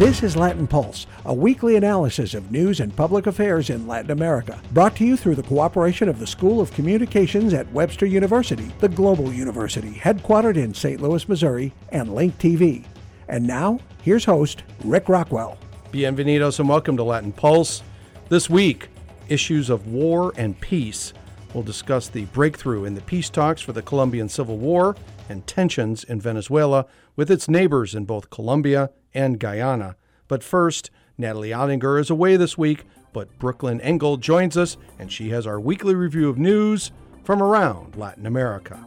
This is Latin Pulse, a weekly analysis of news and public affairs in Latin America, brought to you through the cooperation of the School of Communications at Webster University, the global university headquartered in St. Louis, Missouri, and Link TV. And now, here's host Rick Rockwell. Bienvenidos and welcome to Latin Pulse. This week, issues of war and peace. We'll discuss the breakthrough in the peace talks for the Colombian Civil War and tensions in Venezuela with its neighbors in both Colombia and Guyana. But first, Natalie Ottinger is away this week, but Brooklynn Engel joins us, and she has our weekly review of news from around Latin America.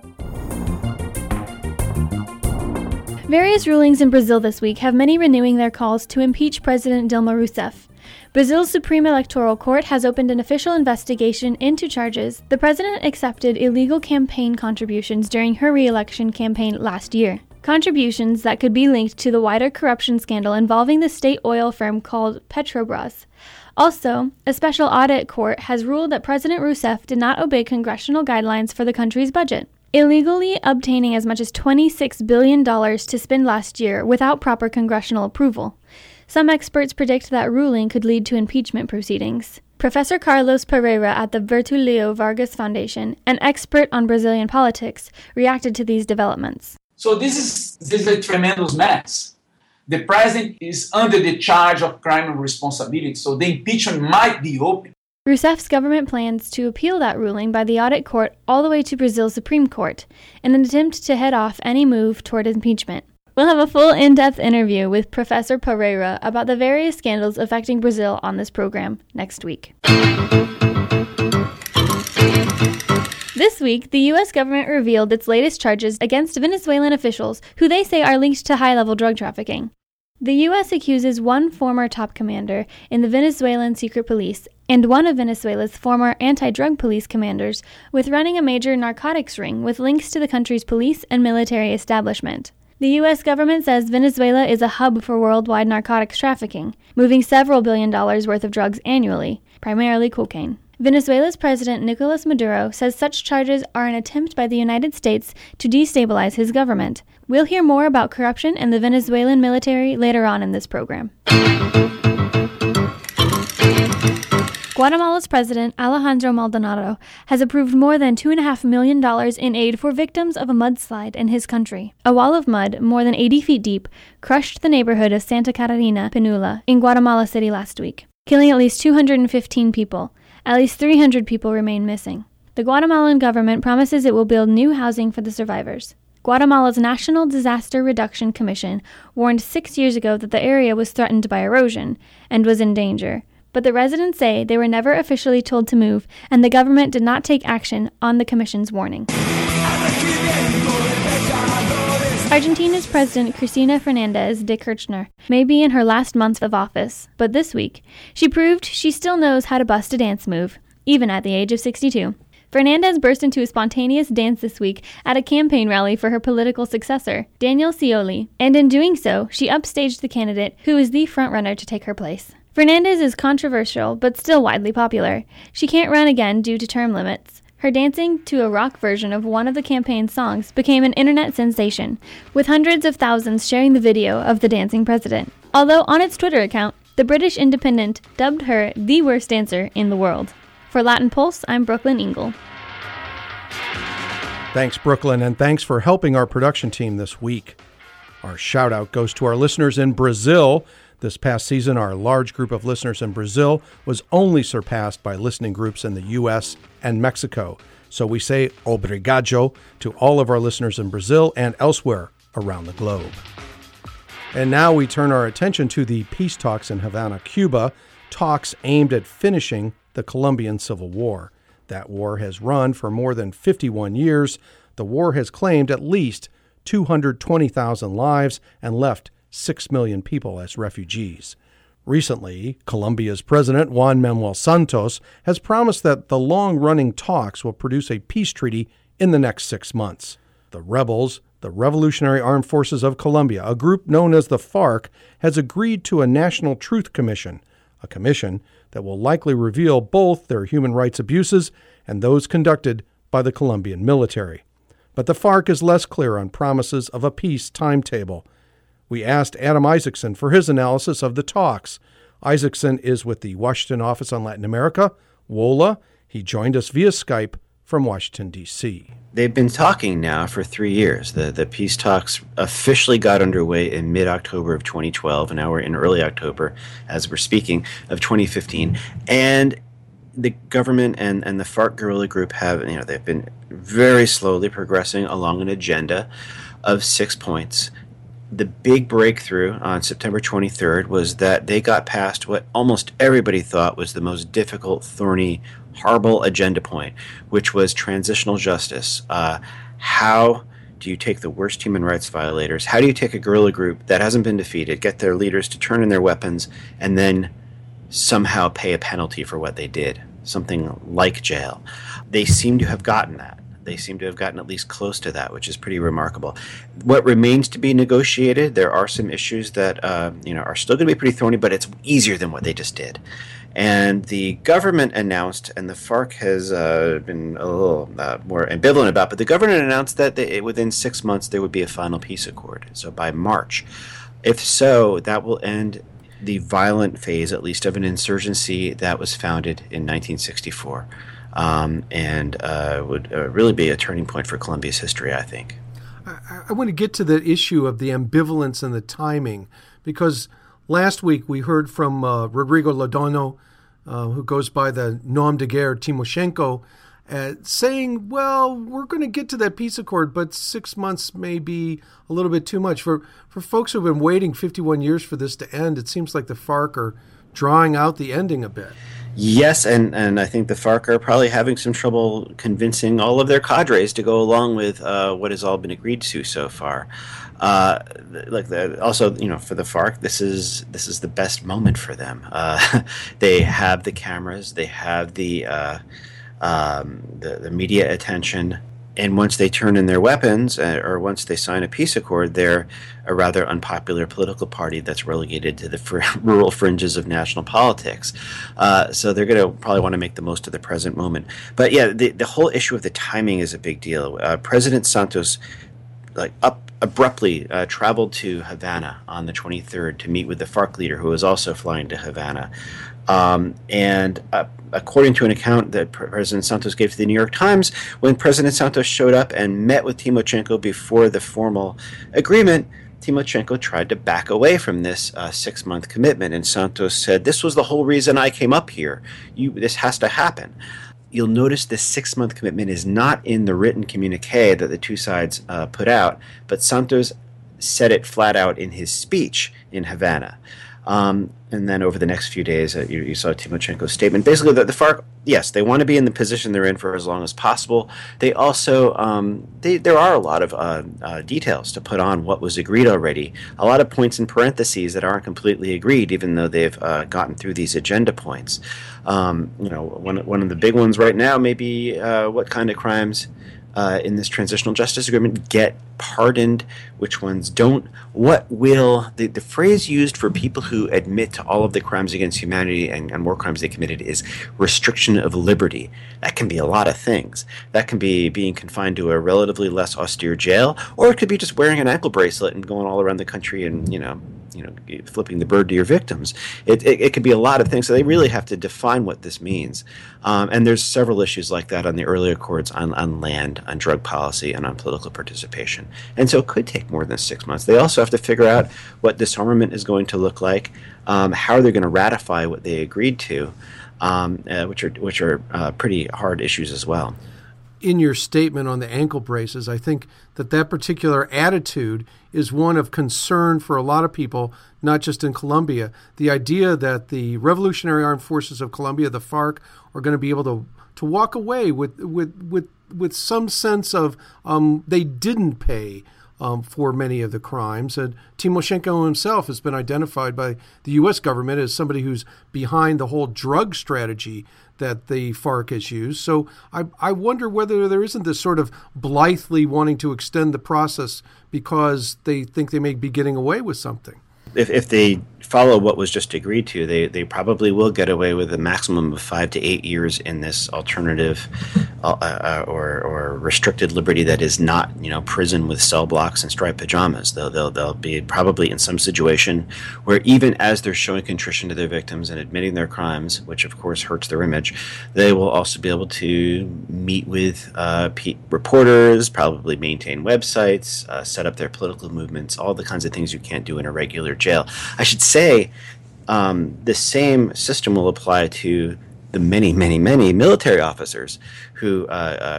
Various rulings in Brazil this week have many renewing their calls to impeach President Dilma Rousseff. Brazil's Supreme Electoral Court has opened an official investigation into charges the president accepted illegal campaign contributions during her re election campaign last year contributions that could be linked to the wider corruption scandal involving the state oil firm called Petrobras. Also, a special audit court has ruled that President Rousseff did not obey congressional guidelines for the country's budget, illegally obtaining as much as $26 billion to spend last year without proper congressional approval. Some experts predict that ruling could lead to impeachment proceedings. Professor Carlos Pereira at the Getulio Vargas Foundation, an expert on Brazilian politics, reacted to these developments. So this is this is a tremendous mess. The president is under the charge of criminal responsibility, so the impeachment might be open. Rousseff's government plans to appeal that ruling by the audit court all the way to Brazil's Supreme Court in an attempt to head off any move toward impeachment. We'll have a full in depth interview with Professor Pereira about the various scandals affecting Brazil on this program next week. Week, the U.S. government revealed its latest charges against Venezuelan officials who they say are linked to high level drug trafficking. The U.S. accuses one former top commander in the Venezuelan secret police and one of Venezuela's former anti drug police commanders with running a major narcotics ring with links to the country's police and military establishment. The U.S. government says Venezuela is a hub for worldwide narcotics trafficking, moving several billion dollars worth of drugs annually, primarily cocaine. Venezuela's President Nicolas Maduro says such charges are an attempt by the United States to destabilize his government. We'll hear more about corruption and the Venezuelan military later on in this program. Guatemala's president, Alejandro Maldonado, has approved more than $2.5 million in aid for victims of a mudslide in his country. A wall of mud, more than 80 feet deep, crushed the neighborhood of Santa Catarina Pinula in Guatemala City last week, killing at least 215 people. At least 300 people remain missing. The Guatemalan government promises it will build new housing for the survivors. Guatemala's National Disaster Reduction Commission warned six years ago that the area was threatened by erosion and was in danger. But the residents say they were never officially told to move, and the government did not take action on the Commission's warning. Argentina's President Cristina Fernandez de Kirchner may be in her last month of office, but this week she proved she still knows how to bust a dance move, even at the age of 62. Fernandez burst into a spontaneous dance this week at a campaign rally for her political successor, Daniel Scioli, and in doing so, she upstaged the candidate who is the frontrunner to take her place. Fernandez is controversial, but still widely popular. She can't run again due to term limits. Her dancing to a rock version of one of the campaign's songs became an internet sensation, with hundreds of thousands sharing the video of the dancing president. Although on its Twitter account, the British Independent dubbed her the worst dancer in the world. For Latin Pulse, I'm Brooklynn Engel. Thanks, Brooklynn, and thanks for helping our production team this week. Our shout out goes to our listeners in Brazil this past season, our large group of listeners in Brazil was only surpassed by listening groups in the U.S. and Mexico. So we say obrigado to all of our listeners in Brazil and elsewhere around the globe. And now we turn our attention to the peace talks in Havana, Cuba, talks aimed at finishing the Colombian Civil War. That war has run for more than 51 years. The war has claimed at least 220,000 lives and left 6 million people as refugees. Recently, Colombia's President Juan Manuel Santos has promised that the long running talks will produce a peace treaty in the next six months. The rebels, the Revolutionary Armed Forces of Colombia, a group known as the FARC, has agreed to a National Truth Commission, a commission that will likely reveal both their human rights abuses and those conducted by the Colombian military. But the FARC is less clear on promises of a peace timetable We asked Adam Isacson for his analysis of the talks. Isacson is with the Washington Office on Latin America, WOLA. He joined us via Skype from Washington, D.C. They've been talking now for three years. The, the peace talks officially got underway in mid October of 2012, and now we're in early October as we're speaking of 2015. And the government and, and the FARC guerrilla group have, you know, they've been very slowly progressing along an agenda of six points. The big breakthrough on September 23rd was that they got past what almost everybody thought was the most difficult, thorny, horrible agenda point, which was transitional justice. Uh, how do you take the worst human rights violators? How do you take a guerrilla group that hasn't been defeated, get their leaders to turn in their weapons, and then somehow pay a penalty for what they did? Something like jail. They seem to have gotten that. They seem to have gotten at least close to that, which is pretty remarkable. What remains to be negotiated, there are some issues that uh, you know are still going to be pretty thorny, but it's easier than what they just did. And the government announced, and the FARC has uh, been a little uh, more ambivalent about, but the government announced that they, within six months there would be a final peace accord. So by March. If so, that will end the violent phase, at least, of an insurgency that was founded in 1964. Um, and uh, would uh, really be a turning point for Colombia's history, I think. I, I want to get to the issue of the ambivalence and the timing because Last week, we heard from uh, Rodrigo Londono, uh, who goes by the nom de guerre Timoshenko, uh, saying, well, we're going to get to that peace accord, but six months may be a little bit too much. For, for folks who have been waiting 51 years for this to end, it seems like the FARC are drawing out the ending a bit. Yes, and, and I think the FARC are probably having some trouble convincing all of their cadres to go along with uh, what has all been agreed to so far. Uh, like the, also, you know, for the FARC, this is this is the best moment for them. Uh, they have the cameras, they have the, uh, um, the the media attention, and once they turn in their weapons, uh, or once they sign a peace accord, they're a rather unpopular political party that's relegated to the fr- rural fringes of national politics. Uh, so they're going to probably want to make the most of the present moment. But yeah, the the whole issue of the timing is a big deal. Uh, President Santos, like up abruptly uh, traveled to Havana on the 23rd to meet with the FARC leader, who was also flying to Havana. Um, and uh, according to an account that President Santos gave to the New York Times, when President Santos showed up and met with Timoshenko before the formal agreement, Timoshenko tried to back away from this uh, six month commitment. And Santos said, This was the whole reason I came up here. You, this has to happen you'll notice the six month commitment is not in the written communique that the two sides uh, put out, but Santos said it flat out in his speech in Havana. Um, and then over the next few days, uh, you, you, saw Timoshenko's statement. Basically, the, the, FARC, yes, they want to be in the position they're in for as long as possible. They also, um, they, there are a lot of uh, uh, details to put on what was agreed already. A lot of points in parentheses that aren't completely agreed, even though they've uh, gotten through these agenda points. Um, you know, one one of the big ones right now may be uh, what kind of crimes uh, in this transitional justice agreement get pardoned, which ones don't. What will the, the phrase used for people who admit to all of the crimes against humanity and, and war crimes they committed is restriction of liberty. That can be a lot of things. That can be being confined to a relatively less austere jail, or it could be just wearing an ankle bracelet and going all around the country and you know you know flipping the bird to your victims. It, it, it could be a lot of things. So they really have to define what this means. Um, and there's several issues like that on the early accords on, on land, on drug policy, and on political participation. And so it could take more than six months. They also have to figure out what disarmament is going to look like, um, how they're going to ratify what they agreed to, um, uh, which are which are uh, pretty hard issues as well in your statement on the ankle braces, I think that that particular attitude is one of concern for a lot of people, not just in Colombia. The idea that the Revolutionary Armed Forces of Colombia, the FARC, are going to be able to to walk away with with with with some sense of um, they didn't pay um, for many of the crimes. And Timoshenko himself has been identified by the U.S. government as somebody who's behind the whole drug strategy that the FARC has used. So I, I wonder whether there isn't this sort of blithely wanting to extend the process because they think they may be getting away with something. If, if they follow what was just agreed to, they, they probably will get away with a maximum of five to eight years in this alternative uh, uh, or, or restricted liberty that is not you know prison with cell blocks and striped pajamas. They'll, they'll, they'll be probably in some situation where even as they're showing contrition to their victims and admitting their crimes, which of course hurts their image, they will also be able to meet with uh, reporters, probably maintain websites, uh, set up their political movements, all the kinds of things you can't do in a regular jail. I should say say um, the same system will apply to the many, many, many military officers who uh,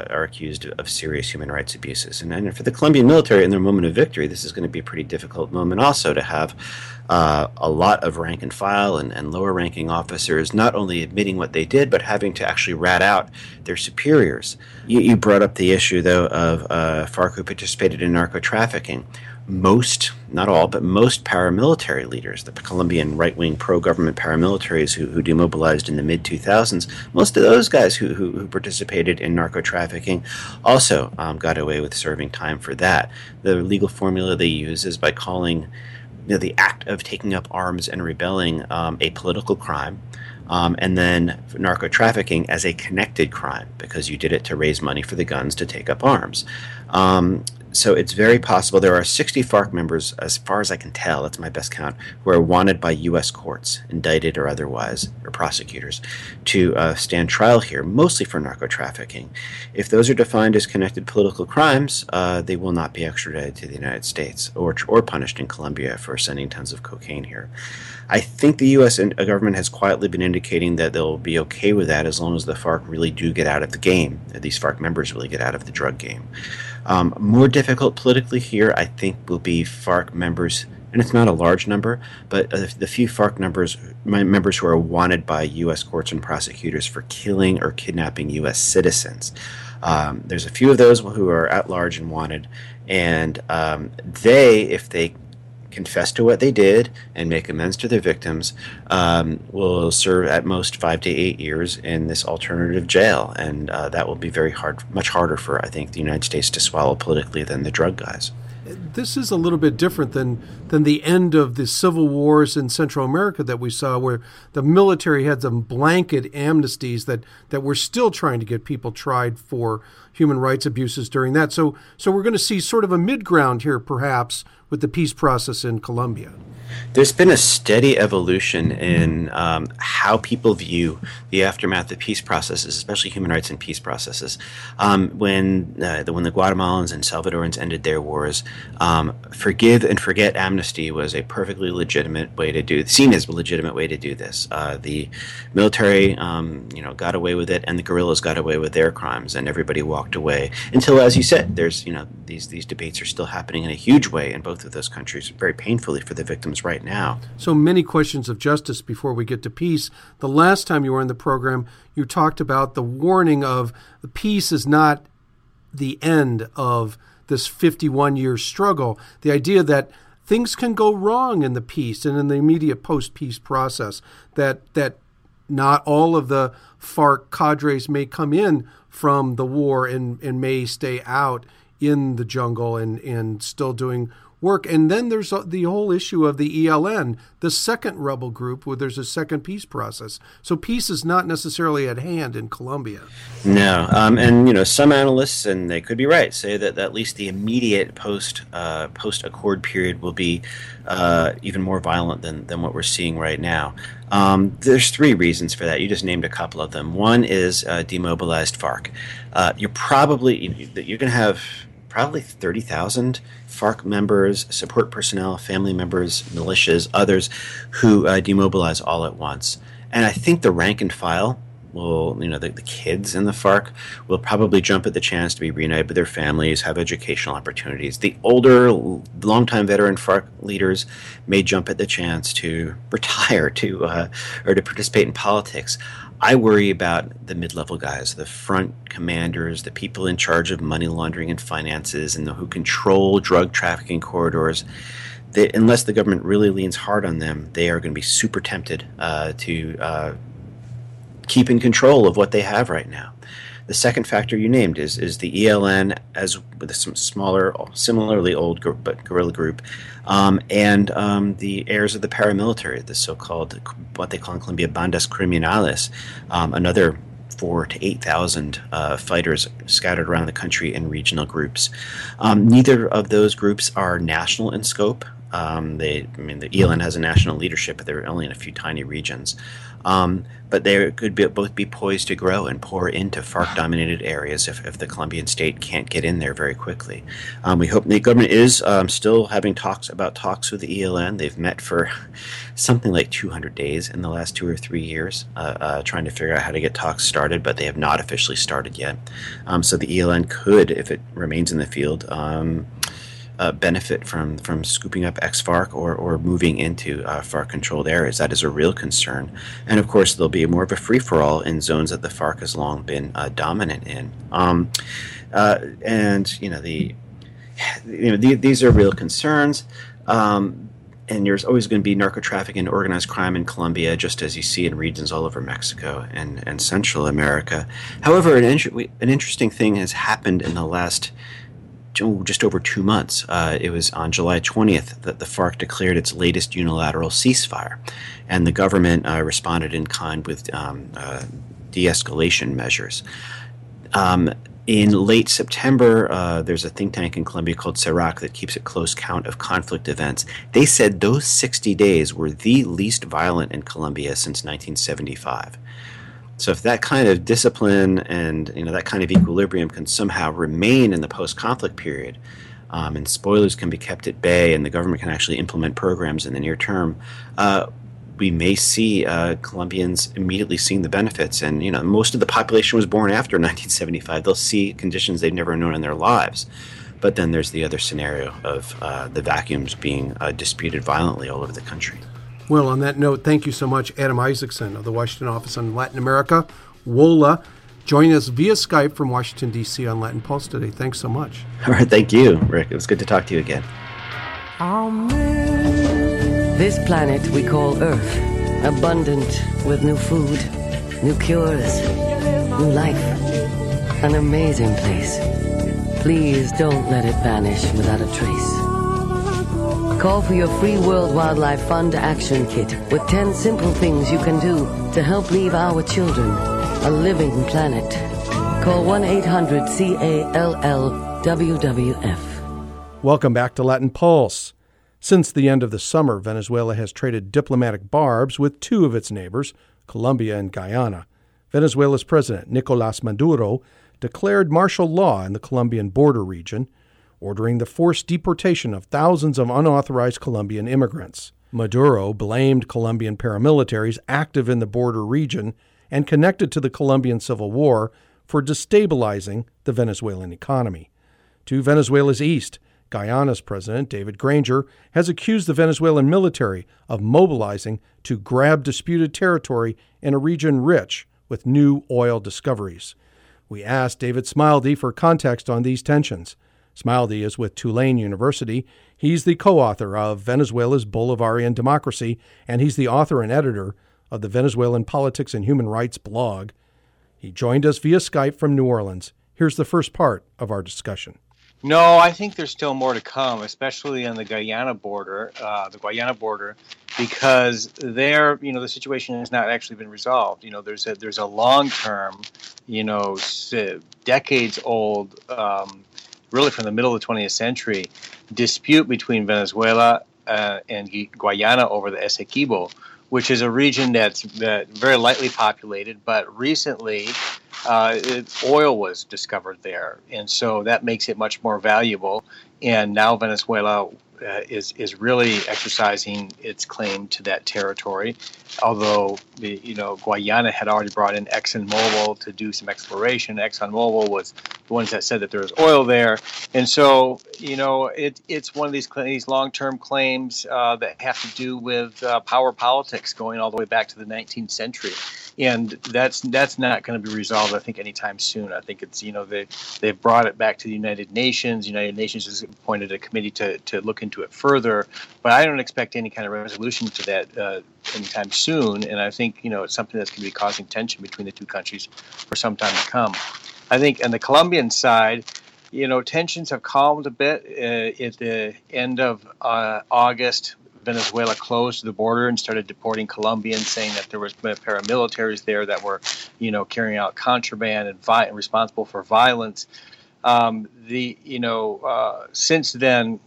uh, are accused of serious human rights abuses. And, and, for the Colombian military in their moment of victory, this is going to be a pretty difficult moment also to have uh, a lot of rank and file and, and, lower ranking officers not only admitting what they did, but having to actually rat out their superiors. You, you brought up the issue, though, of uh, FARC who participated in narco trafficking most, not all, but most paramilitary leaders, the Colombian right wing pro government paramilitaries who, who demobilized in the mid 2000s, most of those guys who, who, who participated in narco trafficking also um, got away with serving time for that. The legal formula they use is by calling you know, the act of taking up arms and rebelling um, a political crime. Um, and then narco trafficking as a connected crime because you did it to raise money for the guns to take up arms. Um, so it's very possible there are 60 FARC members, as far as I can tell, that's my best count, who are wanted by U.S. courts, indicted or otherwise, or prosecutors, to uh, stand trial here, mostly for narco trafficking. If those are defined as connected political crimes, uh, they will not be extradited to the United States or, or punished in Colombia for sending tons of cocaine here. I think the U.S. Uh, government has quietly been indicating that they'll be okay with that as long as the FARC really do get out of the game. These FARC members really get out of the drug game. Um, more difficult politically here, I think, will be FARC members, and it's not a large number, but uh, the few FARC members, members who are wanted by U.S. courts and prosecutors for killing or kidnapping U.S. citizens. Um, there's a few of those who are at large and wanted, and um, they, if they confess to what they did and make amends to their victims um, will serve at most five to eight years in this alternative jail, and uh, that will be very hard, much harder for I think the United States to swallow politically than the drug guys. This is a little bit different than than the end of the civil wars in Central America that we saw, where the military had some blanket amnesties that that we're still trying to get people tried for human rights abuses during that. So, so we're going to see sort of a mid ground here, perhaps, with the peace process in Colombia. There's been a steady evolution in um, how people view the aftermath of peace processes, especially human rights and peace processes. Um, when uh, the, when the Guatemalans and Salvadorans ended their wars, um, forgive and forget amnesty was a perfectly legitimate way to do, seen as a legitimate way to do this. Uh, the military, um, you know, got away with it, and the guerrillas got away with their crimes, and everybody walked away. Until, as you said, there's you know these these debates are still happening in a huge way in both of those countries, very painfully for the victims right now. So many questions of justice before we get to peace. The last time you were in the program, you talked about the warning of the peace is not the end of this 51 year struggle. The idea that things can go wrong in the peace and in the immediate post peace process, that, that not all of the FARC cadres may come in from the war and, and may stay out in the jungle and, and still doing work. And then there's the whole issue of the ELN, the second rebel group, where there's a second peace process. So peace is not necessarily at hand in Colombia. No, um, and you know some analysts, and they could be right, say that at least the immediate post uh, post accord period will be uh, even more violent than than what we're seeing right now. Um, there's three reasons for that. You just named a couple of them. One is uh, demobilized FARC. Uh, you're probably you're going to have probably 30,000 FARC members, support personnel, family members, militias, others who uh, demobilize all at once. And I think the rank and file will, you know, the, the kids in the FARC will probably jump at the chance to be reunited with their families, have educational opportunities. The older, longtime veteran FARC leaders may jump at the chance to retire to uh, or to participate in politics. I worry about the mid-level guys, the front commanders, the people in charge of money laundering and finances, and the, who control drug trafficking corridors. They, unless the government really leans hard on them, they are going to be super tempted uh, to uh, keep in control of what they have right now. The second factor you named is is the ELN as with some smaller, similarly old but guerrilla group, um, and um, the heirs of the paramilitary, the so-called what they call in Colombia bandas criminales, um, another four to eight thousand uh, fighters scattered around the country in regional groups. Um, neither of those groups are national in scope. Um, they, I mean, the ELN has a national leadership, but they're only in a few tiny regions. Um, but they could be, both be poised to grow and pour into FARC-dominated areas if, if the Colombian state can't get in there very quickly. Um, we hope the government is um, still having talks about talks with the ELN. They've met for something like 200 days in the last two or three years, uh, uh, trying to figure out how to get talks started, but they have not officially started yet. Um, so the ELN could, if it remains in the field, um, uh, benefit from from scooping up ex-FARC or, or moving into uh, FARC-controlled areas. That is a real concern. And of course, there'll be more of a free-for-all in zones that the FARC has long been uh, dominant in. Um, uh, and you know the you know the, these are real concerns. Um, and there's always going to be narco trafficking and organized crime in Colombia, just as you see in regions all over Mexico and, and Central America. However, an, inter- an interesting thing has happened in the last just over two months. Uh, it was on July 20th that the FARC declared its latest unilateral ceasefire, and the government uh, responded in kind with um, uh, de escalation measures. Um, in late September, uh, there's a think tank in Colombia called CERAC that keeps a close count of conflict events. They said those 60 days were the least violent in Colombia since 1975. So if that kind of discipline and you know that kind of equilibrium can somehow remain in the post-conflict period, um, and spoilers can be kept at bay, and the government can actually implement programs in the near term, uh, we may see uh, Colombians immediately seeing the benefits. And you know, most of the population was born after 1975. They'll see conditions they've never known in their lives. But then there's the other scenario of uh, the vacuums being uh, disputed violently all over the country. Well, on that note, thank you so much, Adam Isacson of the Washington Office on Latin America, WOLA. Join us via Skype from Washington, D.C. on Latin Pulse today. Thanks so much. All right. Thank you, Rick. It was good to talk to you again. This planet we call Earth, abundant with new food, new cures, new life. An amazing place. Please don't let it vanish without a trace. Call for your free World Wildlife Fund Action Kit with 10 simple things you can do to help leave our children a living planet. Call 1 800 CALLWWF. Welcome back to Latin Pulse. Since the end of the summer, Venezuela has traded diplomatic barbs with two of its neighbors, Colombia and Guyana. Venezuela's president, Nicolas Maduro, declared martial law in the Colombian border region ordering the forced deportation of thousands of unauthorized Colombian immigrants. Maduro blamed Colombian paramilitaries active in the border region and connected to the Colombian Civil War for destabilizing the Venezuelan economy. To Venezuela's east, Guyana's president, David Granger, has accused the Venezuelan military of mobilizing to grab disputed territory in a region rich with new oil discoveries. We asked David Smilde for context on these tensions. Smilde is with Tulane University. He's the co author of Venezuela's Bolivarian Democracy, and he's the author and editor of the Venezuelan Politics and Human Rights blog. He joined us via Skype from New Orleans. Here's the first part of our discussion. No, I think there's still more to come, especially on the Guyana border, uh, the Guyana border, because there, you know, the situation has not actually been resolved. You know, there's a there's a long term, you know, decades old um, really from the middle of the 20th century, dispute between Venezuela uh, and Guyana over the Essequibo, which is a region that's very lightly populated, but recently uh, it, oil was discovered there, and so that makes it much more valuable. And now Venezuela uh, is is really exercising its claim to that territory. Although the you know Guyana had already brought in ExxonMobil to do some exploration. ExxonMobil was the ones that said that there was oil there, and so you know it it's one of these these long term claims uh, that have to do with uh, power politics going all the way back to the 19th century and that's that's not going to be resolved. I think anytime soon. I think it's you know they they've brought it back to the United Nations. United Nations has appointed a committee to to look into it further, but I don't expect any kind of resolution to that uh, anytime soon. And I think you know it's something that's going to be causing tension between the two countries for some time to come. I think on the Colombian side, you know, tensions have calmed a bit. Uh, at the end of uh, August, Venezuela closed the border and started deporting Colombians, saying that there was paramilitaries there that were, you know, carrying out contraband and vi- responsible for violence. Um, the you know uh, since then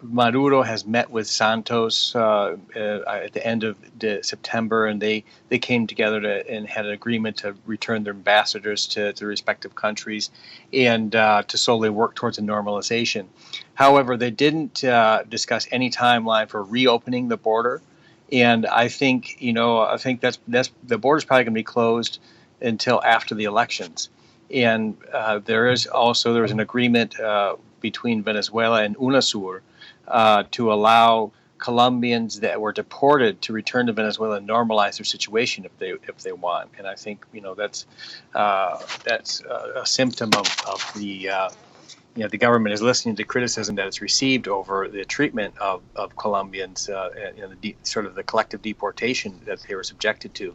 Maduro has met with Santos uh, uh, at the end of September, and they, they came together to, and had an agreement to return their ambassadors to, to respective countries and uh, to slowly work towards a normalization. However, they didn't uh, discuss any timeline for reopening the border, and I think you know I think that's that's the border is probably going to be closed until after the elections. And uh, there is also there was an agreement uh, between Venezuela and UNASUR uh, to allow Colombians that were deported to return to Venezuela and normalize their situation if they if they want. And I think you know that's uh, that's a, a, symptom of, of the uh, you know the government is listening to criticism that it's received over the treatment of, of Colombians uh, and the de- sort of the collective deportation that they were subjected to.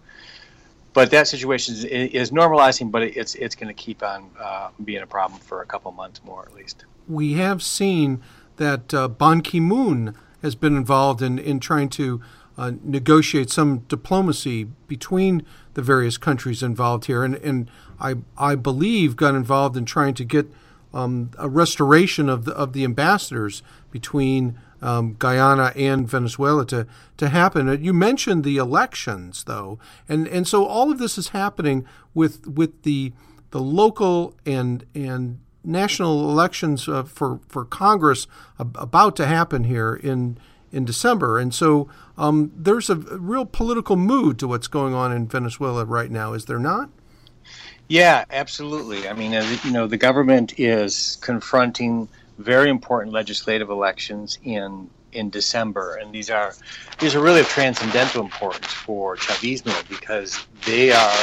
But that situation is, is normalizing, but it's it's going to keep on uh, being a problem for a couple months more at least. We have seen that uh, Ban Ki moon has been involved in, in trying to uh, negotiate some diplomacy between the various countries involved here. And, and I, I believe got involved in trying to get um, a restoration of the, of the ambassadors between um, Guyana and Venezuela to, to happen. Uh, you mentioned the elections, though, and, and so all of this is happening with with the the local and and national elections uh, for for Congress about to happen here in in December, and so um, there's a real political mood to what's going on in Venezuela right now. Is there not? Yeah, absolutely. I mean, as, you know, the government is confronting very important legislative elections in in December, and these are these are really of transcendental importance for Chavismo because they are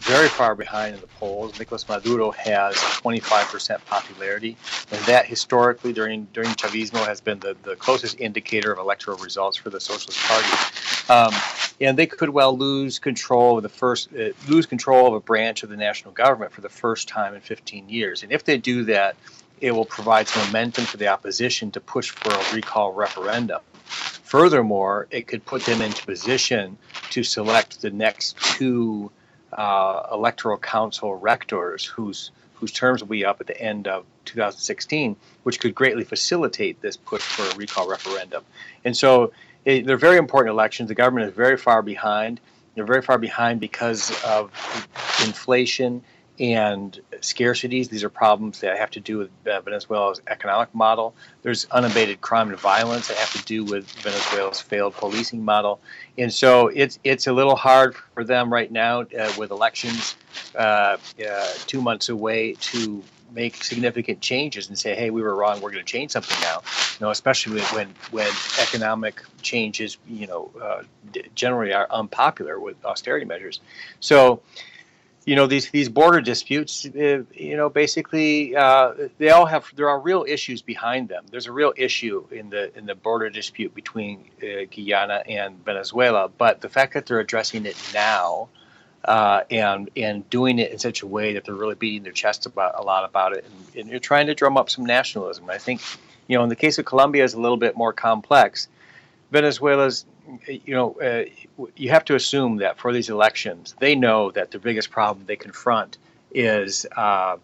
very far behind in the polls. Nicolas Maduro has 25% popularity, and that historically during during Chavismo has been the, the closest indicator of electoral results for the Socialist Party. Um, and they could well lose control of the first uh, lose control of a branch of the national government for the first time in 15 years. And if they do that, it will provide some momentum for the opposition to push for a recall referendum. Furthermore, it could put them into position to select the next two uh, electoral council rectors whose whose terms will be up at the end of 2016, which could greatly facilitate this push for a recall referendum. And so it, they're very important elections. The government is very far behind. They're very far behind because of inflation and scarcities. These are problems that have to do with Venezuela's economic model. There's unabated crime and violence that have to do with Venezuela's failed policing model. And so it's it's a little hard for them right now uh, with elections uh, uh, two months away to make significant changes and say, hey, we were wrong. We're going to change something now. You know, especially when when economic changes, you know, uh, generally are unpopular with austerity measures. So you know these these border disputes uh, you know basically uh, they all have there are real issues behind them. There's a real issue in the in the border dispute between uh, Guyana and Venezuela but the fact that they're addressing it now uh, and and doing it in such a way that they're really beating their chest about a lot about it and, and you're trying to drum up some nationalism. I think you know in the case of Colombia is a little bit more complex Venezuela's you know, uh, you have to assume that for these elections, they know that the biggest problem they confront is uh,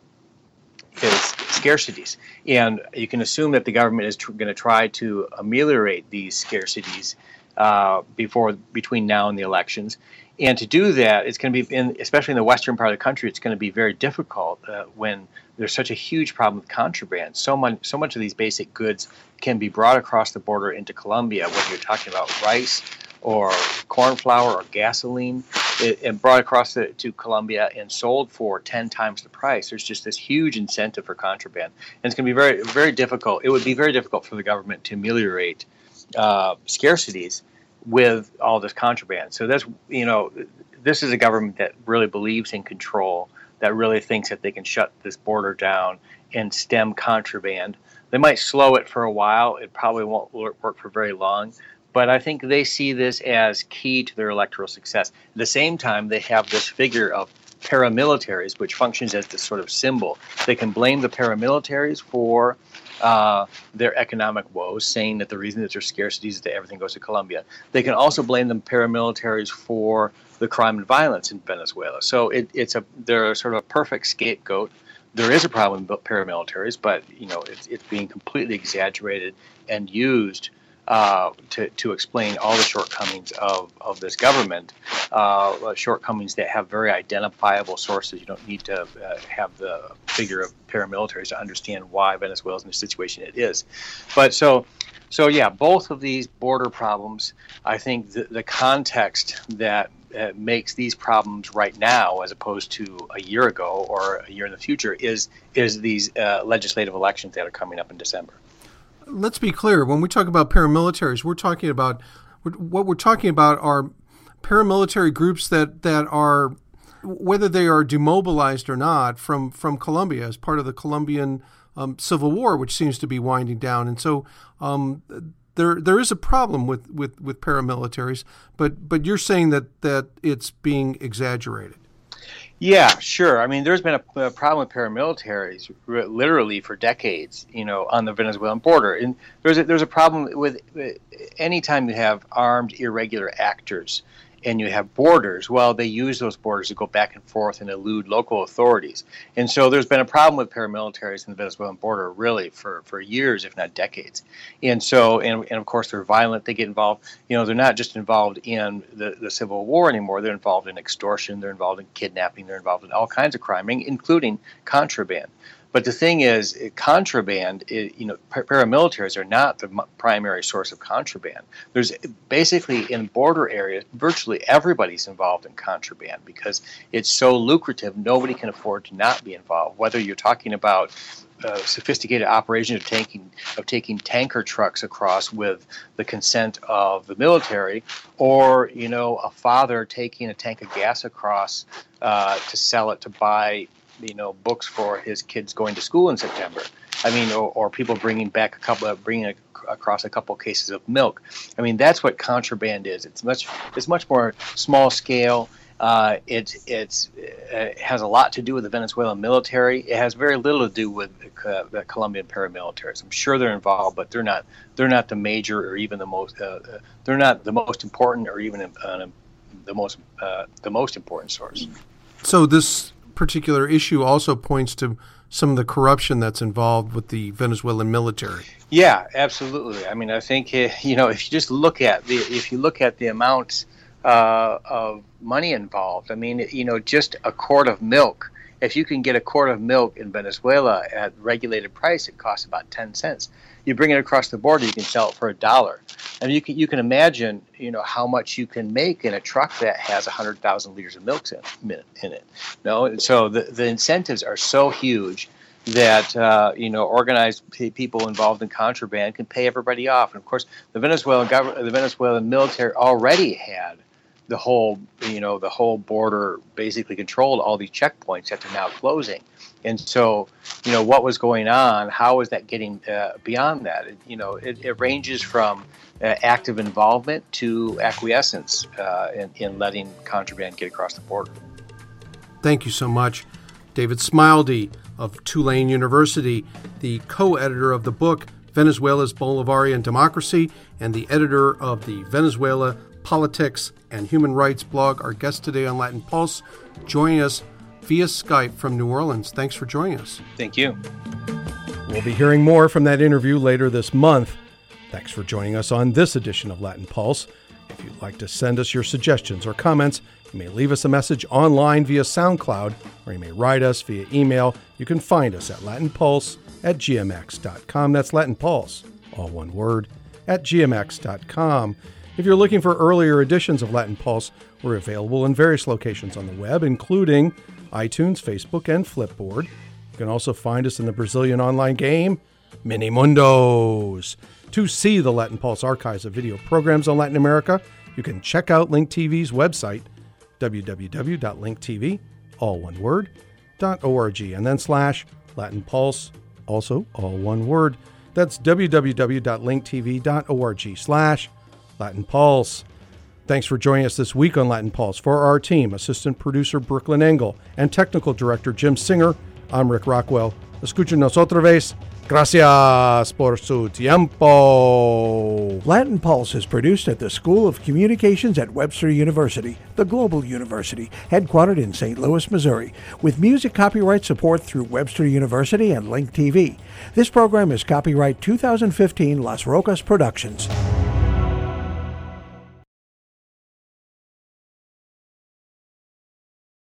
is scarcities, and you can assume that the government is tr- going to try to ameliorate these scarcities uh, before between now and the elections. And to do that, it's going to be, in, especially in the western part of the country, it's going to be very difficult uh, when there's such a huge problem with contraband. So much, so much of these basic goods can be brought across the border into Colombia, whether you're talking about rice or corn flour or gasoline, it, and brought across the, to Colombia and sold for 10 times the price. There's just this huge incentive for contraband. And it's going to be very, very difficult. It would be very difficult for the government to ameliorate uh, scarcities with all this contraband. So that's, you know, this is a government that really believes in control that really thinks that they can shut this border down and stem contraband. They might slow it for a while. It probably won't work for very long. But I think they see this as key to their electoral success. At the same time, they have this figure of paramilitaries, which functions as this sort of symbol. They can blame the paramilitaries for uh, their economic woes, saying that the reason that there's scarcity is that everything goes to Colombia. They can also blame the paramilitaries for the crime and violence in Venezuela. So it, it's a they're sort of a perfect scapegoat. There is a problem with paramilitaries, but you know it's, it's being completely exaggerated and used uh, to, to explain all the shortcomings of, of this government, uh, shortcomings that have very identifiable sources. You don't need to uh, have the figure of paramilitaries to understand why Venezuela is in the situation it is. But so, so yeah, both of these border problems, I think the, the context that uh, makes these problems right now, as opposed to a year ago or a year in the future, is is these uh, legislative elections that are coming up in December let's be clear. When we talk about paramilitaries, we're talking about what we're talking about are paramilitary groups that that are whether they are demobilized or not from from Colombia as part of the Colombian um, civil war, which seems to be winding down, and so um, there there is a problem with, with, with paramilitaries, but but you're saying that that it's being exaggerated. Yeah, sure. I mean, there's been a, a, problem with paramilitaries literally for decades, you know, on the Venezuelan border. And there's a, there's a problem with, with anytime you have armed irregular actors and you have borders, well, they use those borders to go back and forth and elude local authorities. And so there's been a problem with paramilitaries in the Venezuelan border really for, for years, if not decades. And so, and, and of course, they're violent. They get involved, you know, they're not just involved in the, the civil war anymore. They're involved in extortion, they're involved in kidnapping, they're involved in all kinds of crime, including contraband. But the thing is, contraband, you know, paramilitaries are not the primary source of contraband. There's basically in border areas, virtually everybody's involved in contraband because it's so lucrative. Nobody can afford to not be involved. Whether you're talking about uh, sophisticated operation of taking of taking tanker trucks across with the consent of the military, or you know a father taking a tank of gas across uh, to sell it to buy you know books for his kids going to school in September. I mean, or, or people bringing back a couple, of, bringing a, across a couple of cases of milk. I mean, that's what contraband is. It's much, it's much more small scale. Uh, it it's, it has a lot to do with the Venezuelan military. It has very little to do with uh, the Colombian paramilitaries. I'm sure they're involved, but they're not. They're not the major or even the most. Uh, uh they're not the most important or even uh, the most uh, the most important source. So this particular issue also points to some of the corruption that's involved with the Venezuelan military. Yeah, absolutely. I mean, I think eh, you know if you just look at the if you look at the amount uh, of money involved, I mean, you know, just a quart of milk. If you can get a quart of milk in Venezuela at regulated price, it costs about ten cents you bring it across the border, you can sell it for a dollar. And you can you can imagine, you know, how much you can make in a truck that has hundred thousand liters of milk in, in it. no, so the the incentives are so huge that uh, you know organized people involved in contraband can pay everybody off. And of course, the Venezuelan government, the Venezuelan military already had the whole you know the whole border basically controlled all these checkpoints that they're now closing. And so you know what was going on how is that getting uh, beyond that? It, you know it, it ranges from uh, active involvement to acquiescence uh, in, in letting contraband get across the border. Thank you so much. David Smilde of tulane university the co-editor of the book venezuela's bolivarian democracy and the editor of the venezuela politics, and human rights blog. Our guest today on Latin Pulse, joining us via Skype from New Orleans. Thanks for joining us. Thank you. We'll be hearing more from that interview later this month. Thanks for joining us on this edition of Latin Pulse. If you'd like to send us your suggestions or comments, you may leave us a message online via SoundCloud or you may write us via email. You can find us at latinpulse at gmx.com. That's Latin Pulse, all one word, at gmx.com. If you're looking for earlier editions of Latin Pulse, we're available in various locations on the web, including iTunes, Facebook, and Flipboard. You can also find us in the Brazilian online game, Minimundos. To see the Latin Pulse archives of video programs on Latin America, you can check out Link TV's website, www.linktv, all one word, .org, and then slash Latin Pulse, also all one word. That's www.linktv.org slash Latin Pulse. Thanks for joining us this week on Latin Pulse. For our team, assistant producer Brooklynn Engel and technical director Jim Singer, I'm Rick Rockwell. Escúchenos otra vez. Gracias por su tiempo. Latin Pulse is produced at the School of Communications at Webster University, the global university, headquartered in St. Louis, Missouri, with music copyright support through Webster University and Link TV. This program is copyright 2015 Las Rocas Productions.